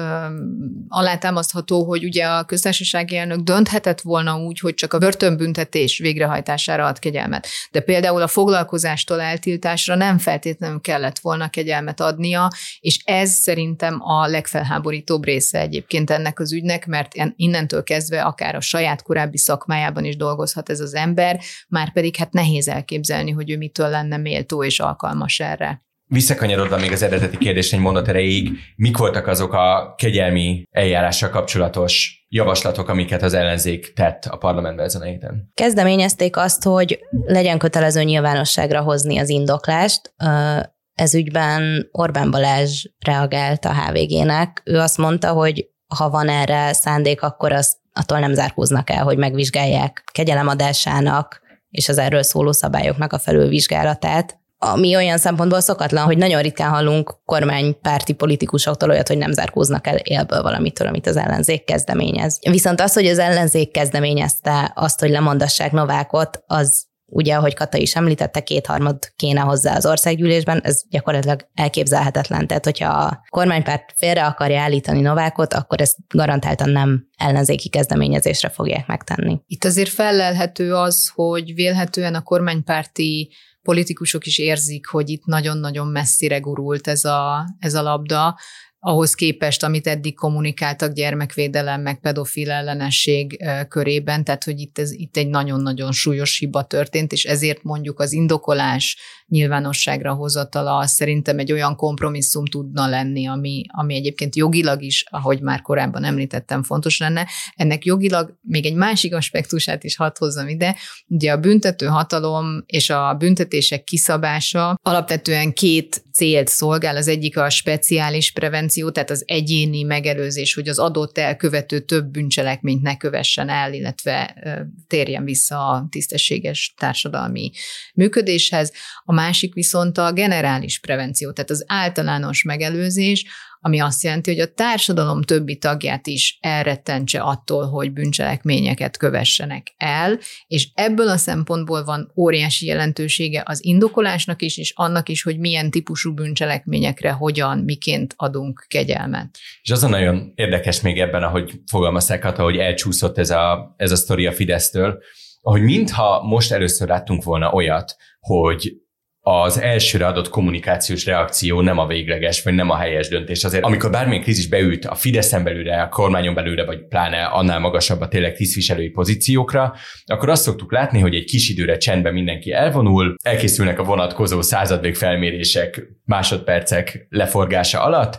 alátámasztható, hogy ugye a köztársasági elnök dönthetett volna úgy, hogy csak a börtönbüntetés végrehajtására ad kegyelmet. De például a foglalkozástól eltiltásra nem feltétlenül kellett volna kegyelmet adnia, és ez szerintem a legfelháborítóbb része egyébként ennek az ügynek, mert innentől kezdve akár a saját korábbi szakmájában is dolgozhat ez az ember, már pedig hát nehéz elképzelni elképzelni, hogy ő mitől lenne méltó és alkalmas erre. Visszakanyarodva még az eredeti kérdés egy mondat erejéig, mik voltak azok a kegyelmi eljárással kapcsolatos javaslatok, amiket az ellenzék tett a parlamentben ezen a héten? Kezdeményezték azt, hogy legyen kötelező nyilvánosságra hozni az indoklást. Ez ügyben Orbán Balázs reagált a HVG-nek. Ő azt mondta, hogy ha van erre szándék, akkor azt attól nem zárkóznak el, hogy megvizsgálják kegyelemadásának és az erről szóló szabályoknak a felülvizsgálatát, ami olyan szempontból szokatlan, hogy nagyon ritkán hallunk kormánypárti politikusoktól olyat, hogy nem zárkóznak el élből valamitől, amit az ellenzék kezdeményez. Viszont az, hogy az ellenzék kezdeményezte azt, hogy lemondassák Novákot, az ugye, ahogy Kata is említette, kétharmad kéne hozzá az országgyűlésben, ez gyakorlatilag elképzelhetetlen. Tehát, hogyha a kormánypárt félre akarja állítani Novákot, akkor ezt garantáltan nem ellenzéki kezdeményezésre fogják megtenni. Itt azért felelhető az, hogy vélhetően a kormánypárti politikusok is érzik, hogy itt nagyon-nagyon messzire gurult ez a, ez a labda. Ahhoz képest, amit eddig kommunikáltak gyermekvédelem, meg pedofil ellenesség körében, tehát hogy itt, ez, itt egy nagyon-nagyon súlyos hiba történt, és ezért mondjuk az indokolás nyilvánosságra hozatala szerintem egy olyan kompromisszum tudna lenni, ami, ami egyébként jogilag is, ahogy már korábban említettem, fontos lenne. Ennek jogilag még egy másik aspektusát is hadd hozzam ide. Ugye a büntető hatalom és a büntetések kiszabása alapvetően két célt szolgál. Az egyik a speciális prevenció, tehát az egyéni megelőzés, hogy az adott elkövető több bűncselekményt ne kövessen el, illetve térjen vissza a tisztességes társadalmi működéshez. A másik viszont a generális prevenció, tehát az általános megelőzés, ami azt jelenti, hogy a társadalom többi tagját is elrettentse attól, hogy bűncselekményeket kövessenek el, és ebből a szempontból van óriási jelentősége az indokolásnak is, és annak is, hogy milyen típusú bűncselekményekre hogyan, miként adunk kegyelmet. És az a nagyon érdekes még ebben, ahogy fogalmazták, hogy elcsúszott ez a, ez a sztori a Fidesztől, hogy mintha most először láttunk volna olyat, hogy az elsőre adott kommunikációs reakció nem a végleges, vagy nem a helyes döntés. Azért, amikor bármilyen krízis beült a Fideszen belőle, a kormányon belőle, vagy pláne annál magasabb a tényleg tisztviselői pozíciókra, akkor azt szoktuk látni, hogy egy kis időre csendben mindenki elvonul, elkészülnek a vonatkozó századvég felmérések másodpercek leforgása alatt,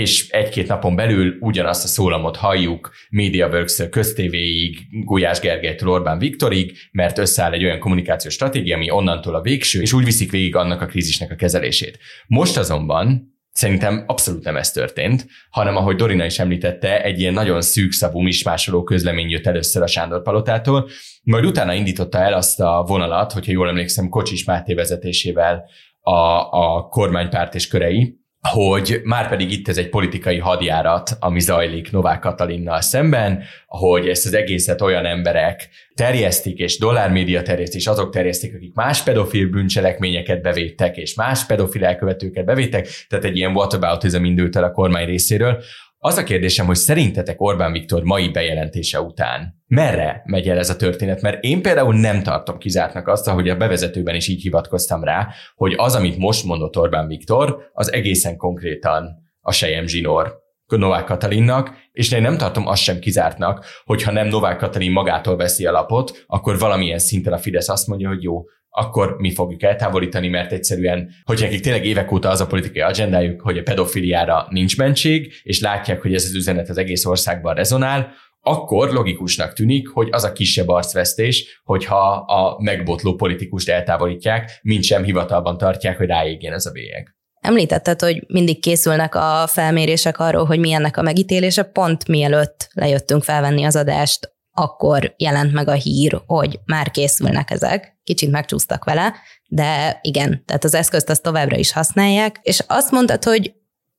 és egy-két napon belül ugyanazt a szólamot halljuk MediaWorks köztévéig, Gulyás Gergelytől Orbán Viktorig, mert összeáll egy olyan kommunikációs stratégia, ami onnantól a végső, és úgy viszik végig annak a krízisnek a kezelését. Most azonban Szerintem abszolút nem ez történt, hanem ahogy Dorina is említette, egy ilyen nagyon szűkszavú mismásoló közlemény jött először a Sándor Palotától, majd utána indította el azt a vonalat, hogyha jól emlékszem, Kocsis Máté vezetésével a, a kormánypárt és körei, hogy már pedig itt ez egy politikai hadjárat, ami zajlik Novák Katalinnal szemben, hogy ezt az egészet olyan emberek terjesztik, és dollármédia terjeszt, és azok terjesztik, akik más pedofil bűncselekményeket bevédtek, és más pedofil elkövetőket bevédtek, tehát egy ilyen whataboutism indult el a kormány részéről, az a kérdésem, hogy szerintetek Orbán Viktor mai bejelentése után merre megy el ez a történet? Mert én például nem tartom kizártnak azt, hogy a bevezetőben is így hivatkoztam rá, hogy az, amit most mondott Orbán Viktor, az egészen konkrétan a sejem zsinór Novák Katalinnak, és én nem tartom azt sem kizártnak, hogyha nem Novák Katalin magától veszi a lapot, akkor valamilyen szinten a Fidesz azt mondja, hogy jó, akkor mi fogjuk eltávolítani, mert egyszerűen, hogy nekik tényleg évek óta az a politikai agendájuk, hogy a pedofiliára nincs mentség, és látják, hogy ez az üzenet az egész országban rezonál, akkor logikusnak tűnik, hogy az a kisebb arcvesztés, hogyha a megbotló politikust eltávolítják, mint sem hivatalban tartják, hogy ráégjen ez a bélyeg. Említetted, hogy mindig készülnek a felmérések arról, hogy milyennek a megítélése, pont mielőtt lejöttünk felvenni az adást, akkor jelent meg a hír, hogy már készülnek ezek, kicsit megcsúsztak vele, de igen, tehát az eszközt azt továbbra is használják, és azt mondtad, hogy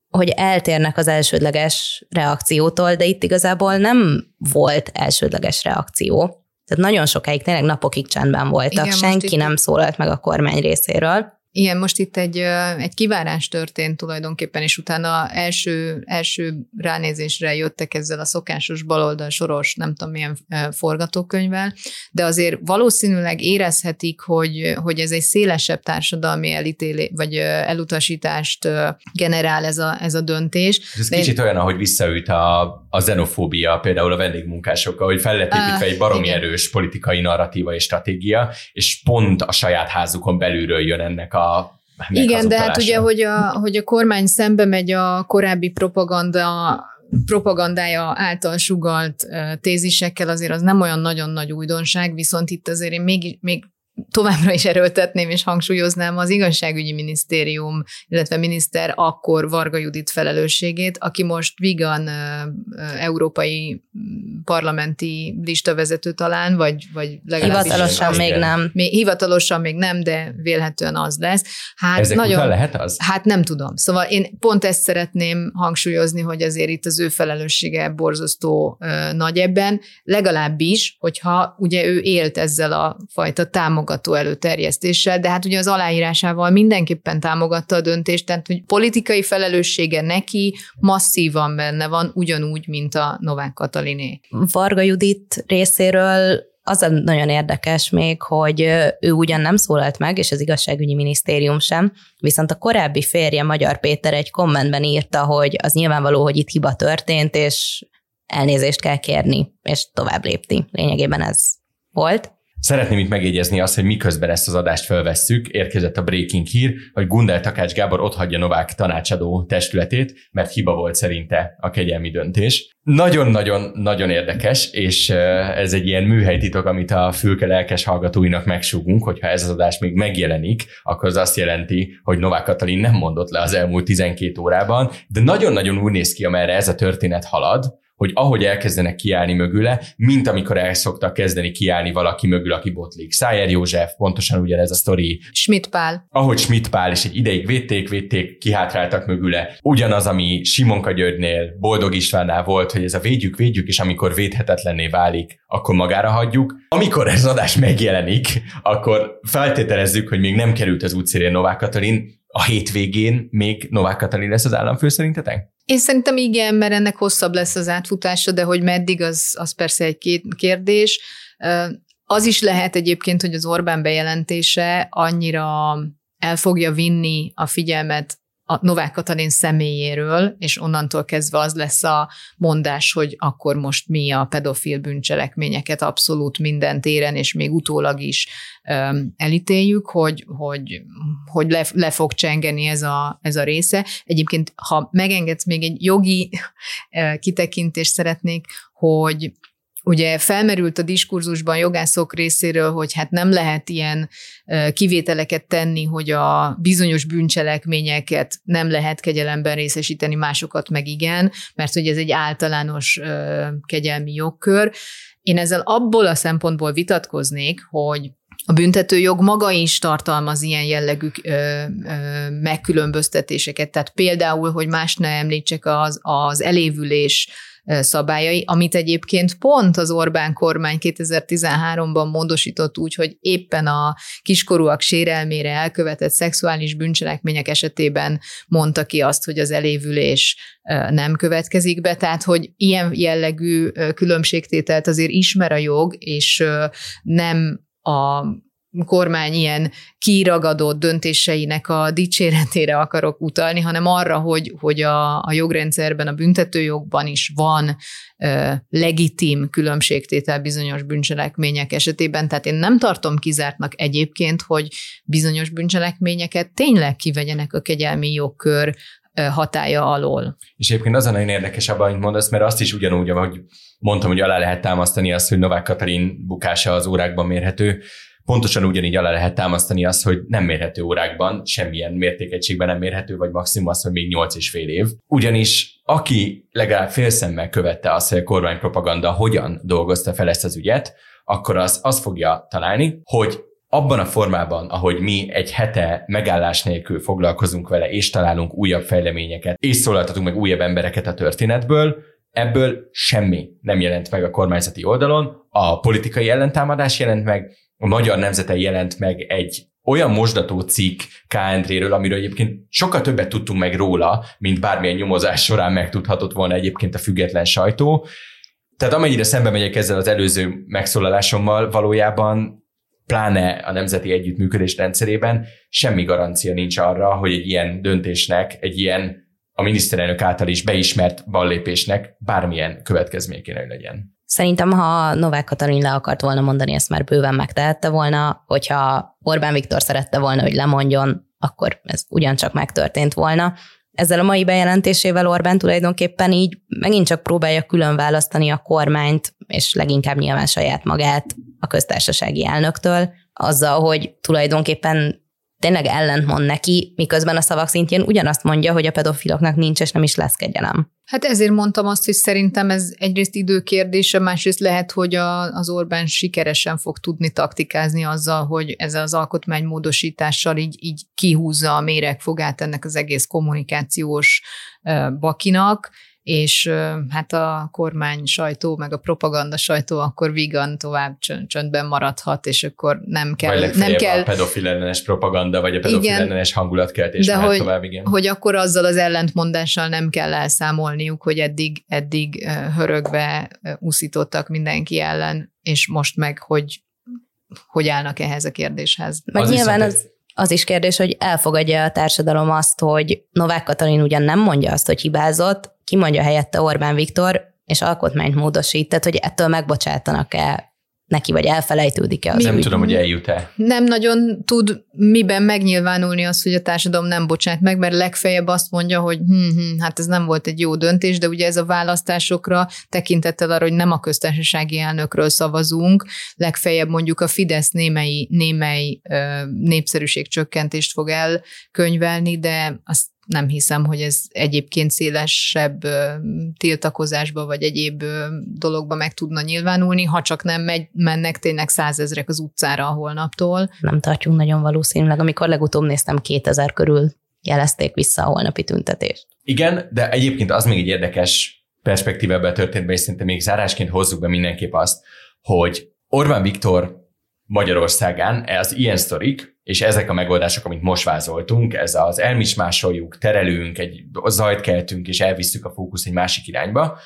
hogy eltérnek az elsődleges reakciótól, de itt igazából nem volt elsődleges reakció. Tehát nagyon sokáig, tényleg napokig csendben voltak, Igen, senki nem szólalt meg a kormány részéről. Igen, most itt egy, egy kivárás történt tulajdonképpen, és utána első, első ránézésre jöttek ezzel a szokásos baloldal soros, nem tudom milyen forgatókönyvvel, de azért valószínűleg érezhetik, hogy, hogy ez egy szélesebb társadalmi elítélé, vagy elutasítást generál ez a, ez a döntés. Ez de kicsit én... olyan, ahogy visszaüt a, a xenofóbia például a vendégmunkásokkal, hogy fel lett építve egy baromi igen. erős politikai narratíva és stratégia, és pont a saját házukon belülről jön ennek a igen, de hát ugye, hogy a, hogy a kormány szembe megy a korábbi propaganda propagandája által sugalt tézisekkel azért az nem olyan nagyon nagy újdonság, viszont itt azért én még, még továbbra is erőltetném és hangsúlyoznám az igazságügyi minisztérium, illetve miniszter akkor Varga Judit felelősségét, aki most vigan európai parlamenti listavezető talán, vagy, vagy legalábbis... Hivatalosan még nem. Még, hivatalosan még nem, de vélhetően az lesz. Hát Ezek nagyon, lehet az? Hát nem tudom. Szóval én pont ezt szeretném hangsúlyozni, hogy azért itt az ő felelőssége borzasztó ö, nagy ebben, legalábbis, hogyha ugye ő élt ezzel a fajta támogatással, támogató előterjesztéssel, de hát ugye az aláírásával mindenképpen támogatta a döntést, tehát hogy politikai felelőssége neki masszívan benne van, ugyanúgy, mint a Novák Kataliné. Varga Judit részéről az nagyon érdekes még, hogy ő ugyan nem szólalt meg, és az igazságügyi minisztérium sem, viszont a korábbi férje Magyar Péter egy kommentben írta, hogy az nyilvánvaló, hogy itt hiba történt, és elnézést kell kérni, és tovább lépni. Lényegében ez volt. Szeretném itt megjegyezni azt, hogy miközben ezt az adást felvesszük, érkezett a breaking hír, hogy Gundel Takács Gábor otthagyja Novák tanácsadó testületét, mert hiba volt szerinte a kegyelmi döntés. Nagyon-nagyon-nagyon érdekes, és ez egy ilyen műhelytitok, amit a fülke lelkes hallgatóinak megsugunk, hogyha ez az adás még megjelenik, akkor az azt jelenti, hogy Novák Katalin nem mondott le az elmúlt 12 órában, de nagyon-nagyon úgy néz ki, amerre ez a történet halad, hogy ahogy elkezdenek kiállni mögüle, mint amikor el szoktak kezdeni kiállni valaki mögül, aki botlik. Szájer József, pontosan ugyanez a sztori. Schmidt Pál. Ahogy Schmidt Pál is egy ideig védték, védték, kihátráltak mögüle. Ugyanaz, ami Simonka Györgynél, Boldog Istvánnál volt, hogy ez a védjük, védjük, és amikor védhetetlenné válik, akkor magára hagyjuk. Amikor ez adás megjelenik, akkor feltételezzük, hogy még nem került az útszélén Novák Katalin, a hétvégén még Novák Katalin lesz az államfő szerintetek? Én szerintem igen, mert ennek hosszabb lesz az átfutása, de hogy meddig, az, az persze egy kérdés. Az is lehet egyébként, hogy az Orbán bejelentése annyira el fogja vinni a figyelmet a Novák Katalin személyéről, és onnantól kezdve az lesz a mondás, hogy akkor most mi a pedofil bűncselekményeket abszolút minden téren, és még utólag is um, elítéljük, hogy, hogy, hogy le, le fog csengeni ez a, ez a része. Egyébként, ha megengedsz, még egy jogi kitekintést szeretnék, hogy Ugye felmerült a diskurzusban jogászok részéről, hogy hát nem lehet ilyen kivételeket tenni, hogy a bizonyos bűncselekményeket nem lehet kegyelemben részesíteni, másokat meg igen, mert hogy ez egy általános kegyelmi jogkör. Én ezzel abból a szempontból vitatkoznék, hogy a büntetőjog maga is tartalmaz ilyen jellegű ö, ö, megkülönböztetéseket. Tehát például, hogy más ne említsek az, az elévülés szabályai, amit egyébként pont az Orbán kormány 2013-ban módosított úgy, hogy éppen a kiskorúak sérelmére elkövetett szexuális bűncselekmények esetében mondta ki azt, hogy az elévülés nem következik be, tehát hogy ilyen jellegű különbségtételt azért ismer a jog, és nem a kormány ilyen kiragadott döntéseinek a dicséretére akarok utalni, hanem arra, hogy, hogy a, a jogrendszerben, a büntetőjogban is van ö, legitim különbségtétel bizonyos bűncselekmények esetében, tehát én nem tartom kizártnak egyébként, hogy bizonyos bűncselekményeket tényleg kivegyenek a kegyelmi jogkör hatája alól. És egyébként az a nagyon érdekes abban, amit mondasz, mert azt is ugyanúgy, ahogy mondtam, hogy alá lehet támasztani azt, hogy Novák Katalin bukása az órákban mérhető, pontosan ugyanígy alá lehet támasztani azt, hogy nem mérhető órákban, semmilyen mértékegységben nem mérhető, vagy maximum az, hogy még 8 és fél év. Ugyanis aki legalább félszemmel követte azt, hogy a kormánypropaganda hogyan dolgozta fel ezt az ügyet, akkor az azt fogja találni, hogy abban a formában, ahogy mi egy hete megállás nélkül foglalkozunk vele, és találunk újabb fejleményeket, és szólaltatunk meg újabb embereket a történetből, ebből semmi nem jelent meg a kormányzati oldalon, a politikai ellentámadás jelent meg, a Magyar Nemzeten jelent meg egy olyan mosdató cikk KND-ről, amiről egyébként sokkal többet tudtunk meg róla, mint bármilyen nyomozás során megtudhatott volna egyébként a független sajtó. Tehát amennyire szembe megyek ezzel az előző megszólalásommal, valójában pláne a nemzeti együttműködés rendszerében semmi garancia nincs arra, hogy egy ilyen döntésnek, egy ilyen a miniszterelnök által is beismert ballépésnek bármilyen következménye kéne, legyen. Szerintem, ha Novák Katalin le akart volna mondani, ezt már bőven megtehette volna, hogyha Orbán Viktor szerette volna, hogy lemondjon, akkor ez ugyancsak megtörtént volna. Ezzel a mai bejelentésével Orbán tulajdonképpen így megint csak próbálja külön választani a kormányt, és leginkább nyilván saját magát a köztársasági elnöktől, azzal, hogy tulajdonképpen tényleg ellentmond neki, miközben a szavak szintjén ugyanazt mondja, hogy a pedofiloknak nincs és nem is lesz kegyelem. Hát ezért mondtam azt, hogy szerintem ez egyrészt időkérdése, másrészt lehet, hogy a, az Orbán sikeresen fog tudni taktikázni azzal, hogy ezzel az alkotmánymódosítással így, így kihúzza a méregfogát ennek az egész kommunikációs bakinak, és hát a kormány sajtó, meg a propaganda sajtó akkor vígan tovább csöndben maradhat, és akkor nem kell... Vagy nem kell a pedofil ellenes propaganda, vagy a pedofil igen, ellenes hangulatkeltés de hogy, tovább, igen. hogy akkor azzal az ellentmondással nem kell elszámolniuk, hogy eddig, eddig hörögve úszítottak mindenki ellen, és most meg, hogy hogy állnak ehhez a kérdéshez. Meg Az nyilván az, az is kérdés, hogy elfogadja a társadalom azt, hogy Novák Katalin ugyan nem mondja azt, hogy hibázott, kimondja helyette Orbán Viktor, és alkotmányt módosít, tehát hogy ettől megbocsátanak-e neki, vagy elfelejtődik-e az Nem ügy. tudom, hogy eljut-e. Nem nagyon tud miben megnyilvánulni az, hogy a társadalom nem bocsát meg, mert legfeljebb azt mondja, hogy hm, hm, hát ez nem volt egy jó döntés, de ugye ez a választásokra tekintettel arra, hogy nem a köztársasági elnökről szavazunk, legfeljebb mondjuk a Fidesz némely, némely népszerűségcsökkentést fog elkönyvelni, de azt nem hiszem, hogy ez egyébként szélesebb tiltakozásba vagy egyéb dologba meg tudna nyilvánulni, ha csak nem megy, mennek tényleg százezrek az utcára a holnaptól. Nem tartjuk nagyon valószínűleg. Amikor legutóbb néztem, 2000 körül jelezték vissza a holnapi tüntetést. Igen, de egyébként az még egy érdekes perspektíva ebben a történetben, és szerintem még zárásként hozzuk be mindenképp azt, hogy Orbán Viktor Magyarországán az ilyen sztorik, és ezek a megoldások, amit most vázoltunk, ez az elmismásoljuk, terelünk, egy zajt keltünk, és elvisszük a fókusz egy másik irányba,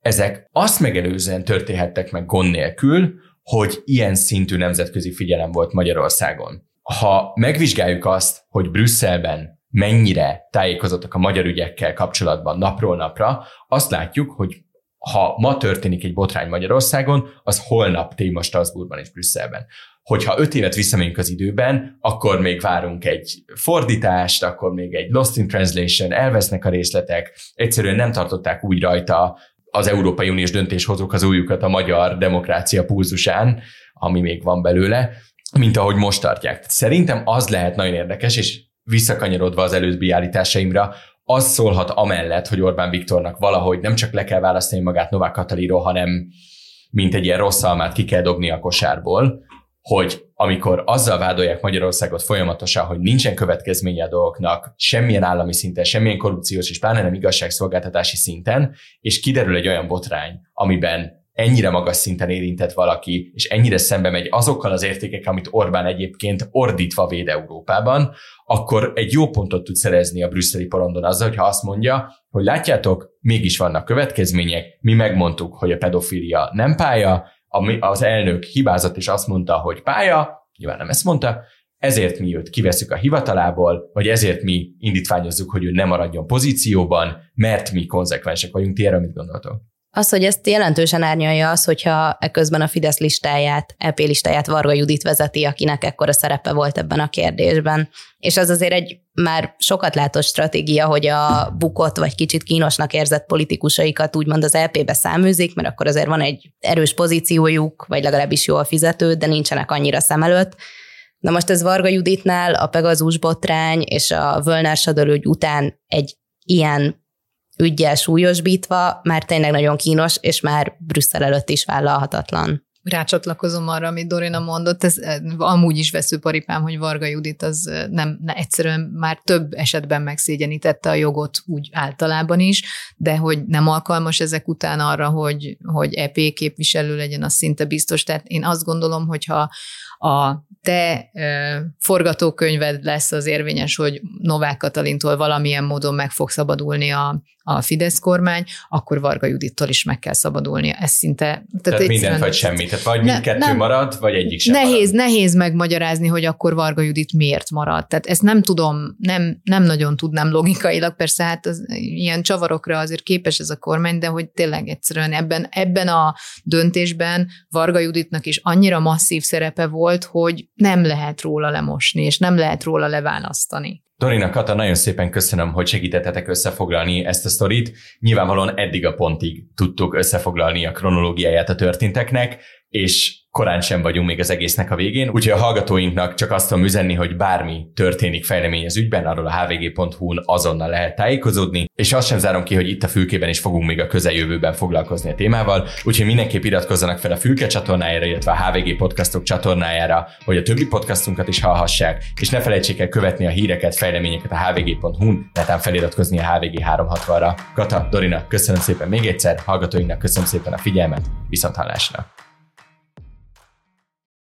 ezek azt megelőzően történhettek meg gond nélkül, hogy ilyen szintű nemzetközi figyelem volt Magyarországon. Ha megvizsgáljuk azt, hogy Brüsszelben mennyire tájékozottak a magyar ügyekkel kapcsolatban napról napra, azt látjuk, hogy ha ma történik egy botrány Magyarországon, az holnap téma Strasbourgban és Brüsszelben. Hogyha öt évet visszamegyünk az időben, akkor még várunk egy fordítást, akkor még egy Lost in Translation, elvesznek a részletek, egyszerűen nem tartották úgy rajta az Európai Uniós döntéshozók az újukat a magyar demokrácia pulzusán, ami még van belőle, mint ahogy most tartják. Szerintem az lehet nagyon érdekes, és visszakanyarodva az előbbi állításaimra, az szólhat amellett, hogy Orbán Viktornak valahogy nem csak le kell választani magát Novák Katalinról, hanem mint egy ilyen rossz almát ki kell dobni a kosárból, hogy amikor azzal vádolják Magyarországot folyamatosan, hogy nincsen következménye a dolgoknak, semmilyen állami szinten, semmilyen korrupciós és pláne nem igazságszolgáltatási szinten, és kiderül egy olyan botrány, amiben ennyire magas szinten érintett valaki, és ennyire szembe megy azokkal az értékekkel, amit Orbán egyébként ordítva véd Európában, akkor egy jó pontot tud szerezni a brüsszeli porondon azzal, hogyha azt mondja, hogy látjátok, mégis vannak következmények, mi megmondtuk, hogy a pedofilia nem pálya, az elnök hibázott és azt mondta, hogy pálya, nyilván nem ezt mondta, ezért mi őt kiveszük a hivatalából, vagy ezért mi indítványozzuk, hogy ő nem maradjon pozícióban, mert mi konzekvensek vagyunk. Ti erre mit gondoltok? Az, hogy ezt jelentősen árnyalja az, hogyha ekközben a Fidesz listáját, EP listáját Varga Judit vezeti, akinek ekkora szerepe volt ebben a kérdésben. És az azért egy már sokat látott stratégia, hogy a bukott vagy kicsit kínosnak érzett politikusaikat úgymond az LP-be száműzik, mert akkor azért van egy erős pozíciójuk, vagy legalábbis jól fizető, de nincsenek annyira szem előtt. Na most ez Varga Juditnál a Pegazus botrány és a Völner Sador után egy ilyen ügyjel súlyosbítva, már tényleg nagyon kínos, és már Brüsszel előtt is vállalhatatlan. Rácsatlakozom arra, amit Dorina mondott, ez eh, amúgy is veszőparipám, hogy Varga Judit az eh, nem, ne, egyszerűen már több esetben megszégyenítette a jogot úgy általában is, de hogy nem alkalmas ezek után arra, hogy, hogy EP képviselő legyen, az szinte biztos. Tehát én azt gondolom, hogyha a te ö, forgatókönyved lesz az érvényes, hogy Novák Katalintól valamilyen módon meg fog szabadulni a, a Fidesz kormány, akkor Varga Judittól is meg kell szabadulnia. Ez szinte... Tehát, tehát mindent vagy semmit. Tehát vagy ne, mindkettő nem, marad, vagy egyik sem nehéz, marad. Nehéz megmagyarázni, hogy akkor Varga Judit miért marad. Tehát ezt nem tudom, nem, nem nagyon tudnám logikailag, persze hát az, ilyen csavarokra azért képes ez a kormány, de hogy tényleg egyszerűen ebben, ebben a döntésben Varga Juditnak is annyira masszív szerepe volt, hogy nem lehet róla lemosni, és nem lehet róla leválasztani. Dorina Kata, nagyon szépen köszönöm, hogy segítettetek összefoglalni ezt a sztorit. Nyilvánvalóan eddig a pontig tudtuk összefoglalni a kronológiáját a történteknek, és korán sem vagyunk még az egésznek a végén, úgyhogy a hallgatóinknak csak azt tudom üzenni, hogy bármi történik fejlemény az ügyben, arról a hvg.hu-n azonnal lehet tájékozódni, és azt sem zárom ki, hogy itt a fülkében is fogunk még a közeljövőben foglalkozni a témával, úgyhogy mindenképp iratkozzanak fel a Fülke csatornájára, illetve a HVG podcastok csatornájára, hogy a többi podcastunkat is hallhassák, és ne felejtsék el követni a híreket, fejleményeket a hvg.hu-n, netán feliratkozni a HVG 360-ra. Kata, Dorina, köszönöm szépen még egyszer, hallgatóinknak köszönöm szépen a figyelmet, viszont hallásra!